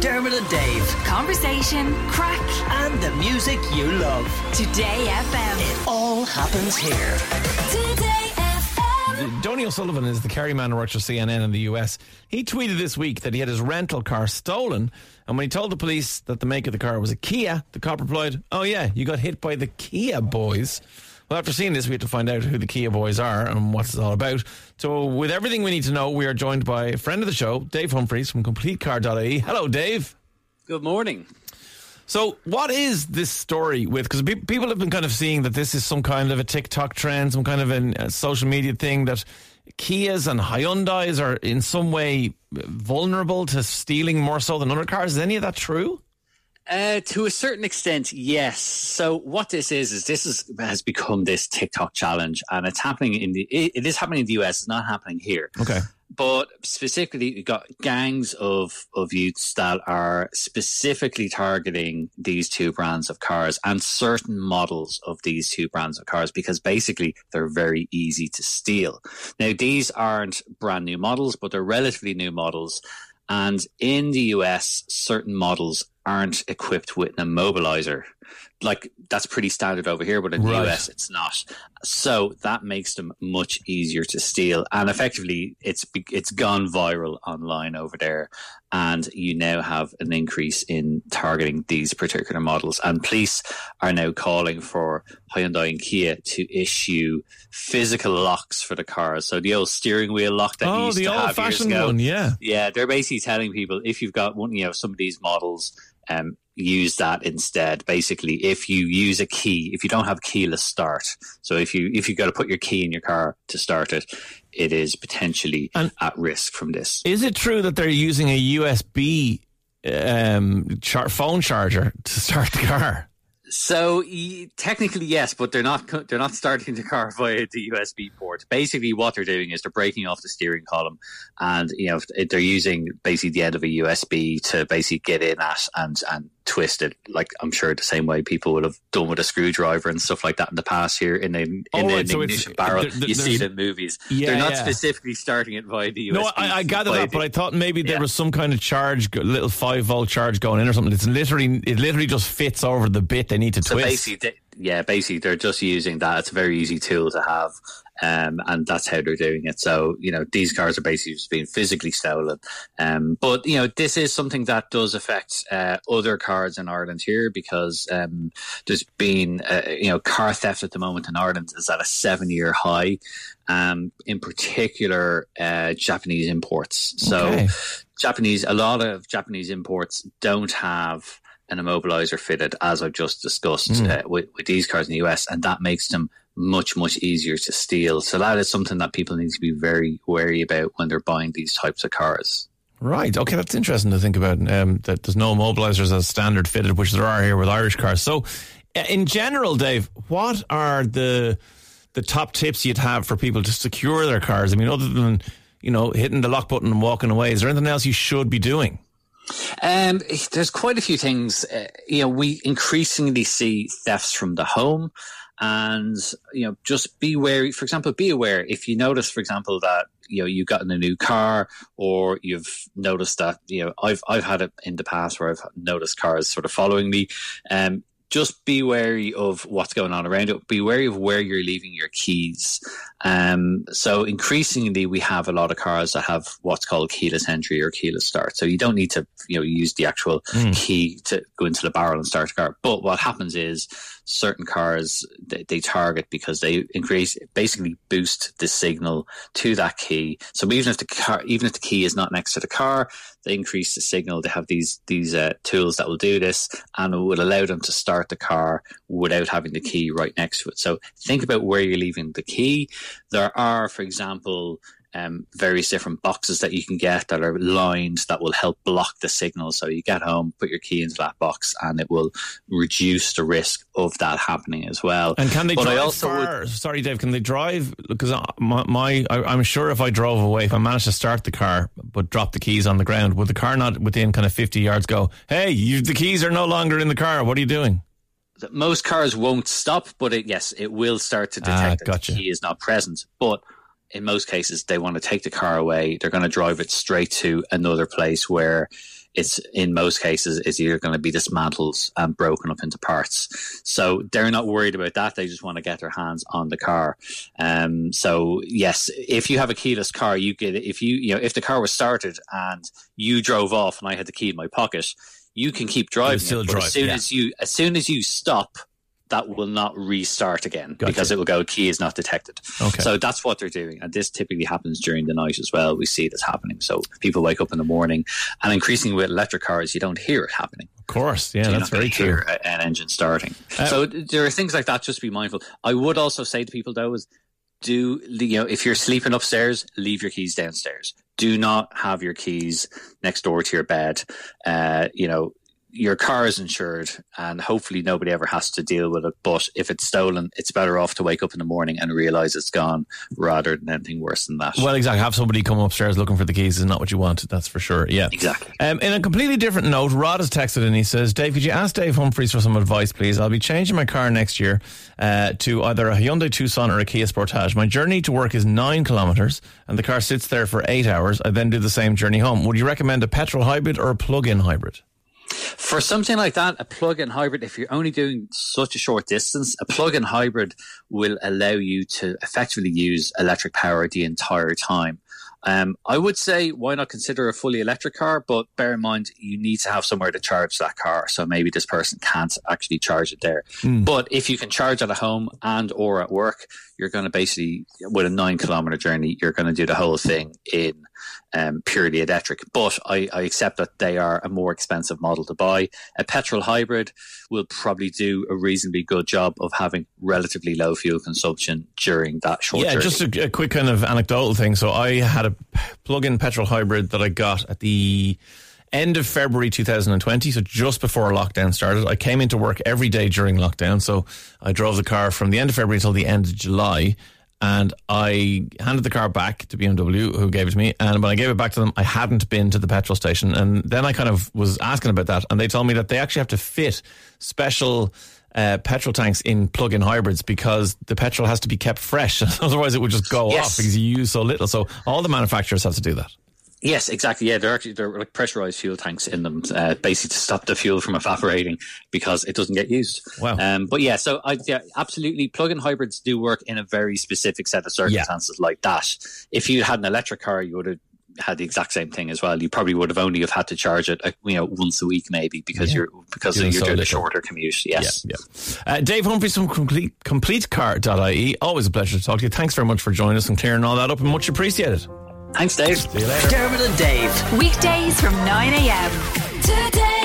Dermot and Dave. Conversation, crack, And the music you love. Today FM. It all happens here. Today FM. Donie O'Sullivan is the Kerry man for CNN in the US. He tweeted this week that he had his rental car stolen, and when he told the police that the make of the car was a Kia, the cop replied, "Oh yeah, you got hit by the Kia boys." Well, after seeing this, we have to find out who the Kia boys are and what it's all about. So, with everything we need to know, we are joined by a friend of the show, Dave Humphreys from CompleteCar.ie. Hello, Dave. Good morning. So, what is this story with? Because pe- people have been kind of seeing that this is some kind of a TikTok trend, some kind of an- a social media thing that Kias and Hyundai's are in some way uh, vulnerable to stealing more so than other cars. Is any of that true? Uh, to a certain extent, yes. So what this is is this is has become this TikTok challenge, and it's happening in the it, it is happening in the US. It's not happening here. Okay. But specifically, you got gangs of of youths that are specifically targeting these two brands of cars and certain models of these two brands of cars because basically they're very easy to steal. Now, these aren't brand new models, but they're relatively new models. And in the US, certain models aren't equipped with an immobilizer. Like that's pretty standard over here, but in Right. the US, it's not. So that makes them much easier to steal. And effectively, it's it's gone viral online over there. And you now have an increase in targeting these particular models. And police are now calling for Hyundai and Kia to issue physical locks for the cars. So the old steering wheel lock that you oh, used the to have years old-fashioned ago. one, yeah. Yeah, they're basically telling people if you've got one, you know, some of these models, um, use that instead. Basically, if you use a key, if you don't have keyless start, so if you if you got to put your key in your car to start it, it is potentially And- at risk from this. Is it true that they're using a USB um, char- phone charger to start the car? So technically, yes, but they're not they're not starting the car via the USB port. Basically, what they're doing is they're breaking off the steering column, and you know they're using basically the end of a USB to basically get in at and and twist it. Like I'm sure the same way people would have done with a screwdriver and stuff like that in the past. Here in a in Oh, an right, so ignition barrel, there- there- you see it in movies. Yeah, they're not yeah. specifically starting it via the USB. No, I, I gather that, but I thought maybe there Yeah. was some kind of charge, little five volt charge going in or something. It's literally, it literally just fits over the bit they need to So twist. basically, they, yeah, basically they're just using that. It's a very easy tool to have, um, and that's how they're doing it. So you know, these cars are basically just being physically stolen. Um, but you know, this is something that does affect uh, other cars in Ireland here because um, there's been uh, you know car theft at the moment in Ireland is at a seven year high. Um, in particular, uh, Japanese imports. So. Okay. Japanese, a lot of Japanese imports don't have an immobilizer fitted, as I've just discussed Mm. uh, with, with these cars in the US, and that makes them much, much easier to steal. So that is something that people need to be very wary about when they're buying these types of cars. Right. Okay, that's interesting to think about. Um, that there's no mobilizers as standard fitted, which there are here with Irish cars. So, uh, in general, Dave, what are the the top tips you'd have for people to secure their cars? I mean, other than you know hitting the lock button and walking away, is there anything else you should be doing? Um, there's quite a few things. Uh, you know, we increasingly see thefts from the home, and you know, just be wary. For example, be aware if you notice, for example, that you know you've gotten a new car, or you've noticed that you know I've I've had it in the past where I've noticed cars sort of following me. Um, just be wary of what's going on around it. Be wary of where you're leaving your keys. Um, so increasingly, we have a lot of cars that have what's called keyless entry or keyless start. So you don't need to, you know, use the actual key to go into the barrel and start the car. But what happens is certain cars they, they target because they increase, basically boost the signal to that key. So even if the car, even if the key is not next to the car, they increase the signal. They have these these uh, tools that will do this, and it will allow them to start the car without having the key right next to it. So think about where you're leaving the key. There are, for example, um, various different boxes that you can get that are lined that will help block the signal. So you get home, put your key into that box, and it will reduce the risk of that happening as well. And can they But I drive also would- Sorry, Dave. Can they drive? Because my, my I, I'm sure if I drove away, if I managed to start the car but drop the keys on the ground, would the car not within kind of 50 yards go? Hey, you, the keys are no longer in the car. What are you doing? most cars won't stop, but it, yes, it will start to Ah, detect that the key is not present. But in most cases, they want to take the car away. They're going to drive it straight to another place where it's in most cases it's either going to be dismantled and broken up into parts. So they're not worried about that. They just want to get their hands on the car. Um, so yes, if you have a keyless car, you get if you you know if the car was started and you drove off and I had the key in my pocket, you can keep driving. still it, but drive, as soon yeah. as you as soon as you stop. That will not restart again Gotcha. because it will go key is not detected. Okay. So that's what they're doing. And this typically happens during the night as well. We see this happening. So people wake up in the morning and increasingly with electric cars, you don't hear it happening. Of course, yeah, You're that's very true. an engine starting. Uh, so there are things like that. Just be mindful. I would also say to people though is do you know if you're sleeping upstairs, leave your keys downstairs. Do not have your keys next door to your bed. Uh, you know. Your car is insured, and hopefully nobody ever has to deal with it. But if it's stolen, it's better off to wake up in the morning and realize it's gone, rather than anything worse than that. Well, exactly. Have somebody come upstairs looking for the keys is not what you want. That's for sure. Yeah, Exactly. Um, in a completely different note, Rod has texted and he says, "Dave, could you ask Dave Humphreys for some advice, please? I'll be changing my car next year uh, to either a Hyundai Tucson or a Kia Sportage. My journey to work is nine kilometers, and the car sits there for eight hours. I then do the same journey home. Would you recommend a petrol hybrid or a plug-in hybrid?" For something like that, a plug-in hybrid, if you're only doing such a short distance, a plug-in hybrid will allow you to effectively use electric power the entire time. Um, I would say why not consider a fully electric car, but bear in mind you need to have somewhere to charge that car. So maybe this person can't actually charge it there. But if you can charge at home and or at work, you're going to basically with a nine kilometer journey, you're going to do the whole thing in um, purely electric. But I, I accept that they are a more expensive model to buy. A petrol hybrid will probably do a reasonably good job of having relatively low fuel consumption during that short Yeah, journey. just a, a quick kind of anecdotal thing. So I had a plug-in petrol hybrid that I got at the end of February 2020, so just before lockdown started. I came into work every day during lockdown, so I drove the car from the end of February until the end of July. And I handed the car back to BMW, who gave it to me. And when I gave it back to them, I hadn't been to the petrol station. And then I kind of was asking about that, and they told me that they actually have to fit special uh, petrol tanks in plug-in hybrids because the petrol has to be kept fresh. Otherwise, it would just go Yes. off because you use so little. So all the manufacturers have to do that. Yes, exactly. Yeah, they're actually they're like pressurized fuel tanks in them, uh, basically to stop the fuel from evaporating because it doesn't get used. Wow. Um, but yeah, so I, yeah, absolutely, plug-in hybrids do work in a very specific set of circumstances like that. If you had an electric car, you would have had the exact same thing as well. You probably would have only have had to charge it, uh, you know, once a week maybe because Yeah. you're because Doing you're so doing a shorter commute. Yes. Yeah, yeah. Uh, Dave Humphreys from complete, CompleteCar.ie. Always a pleasure to talk to you. Thanks very much for joining us and clearing all that up and much appreciated. Thanks, Dave. See you later. Dermot and Dave. Weekdays from 9 a.m. Today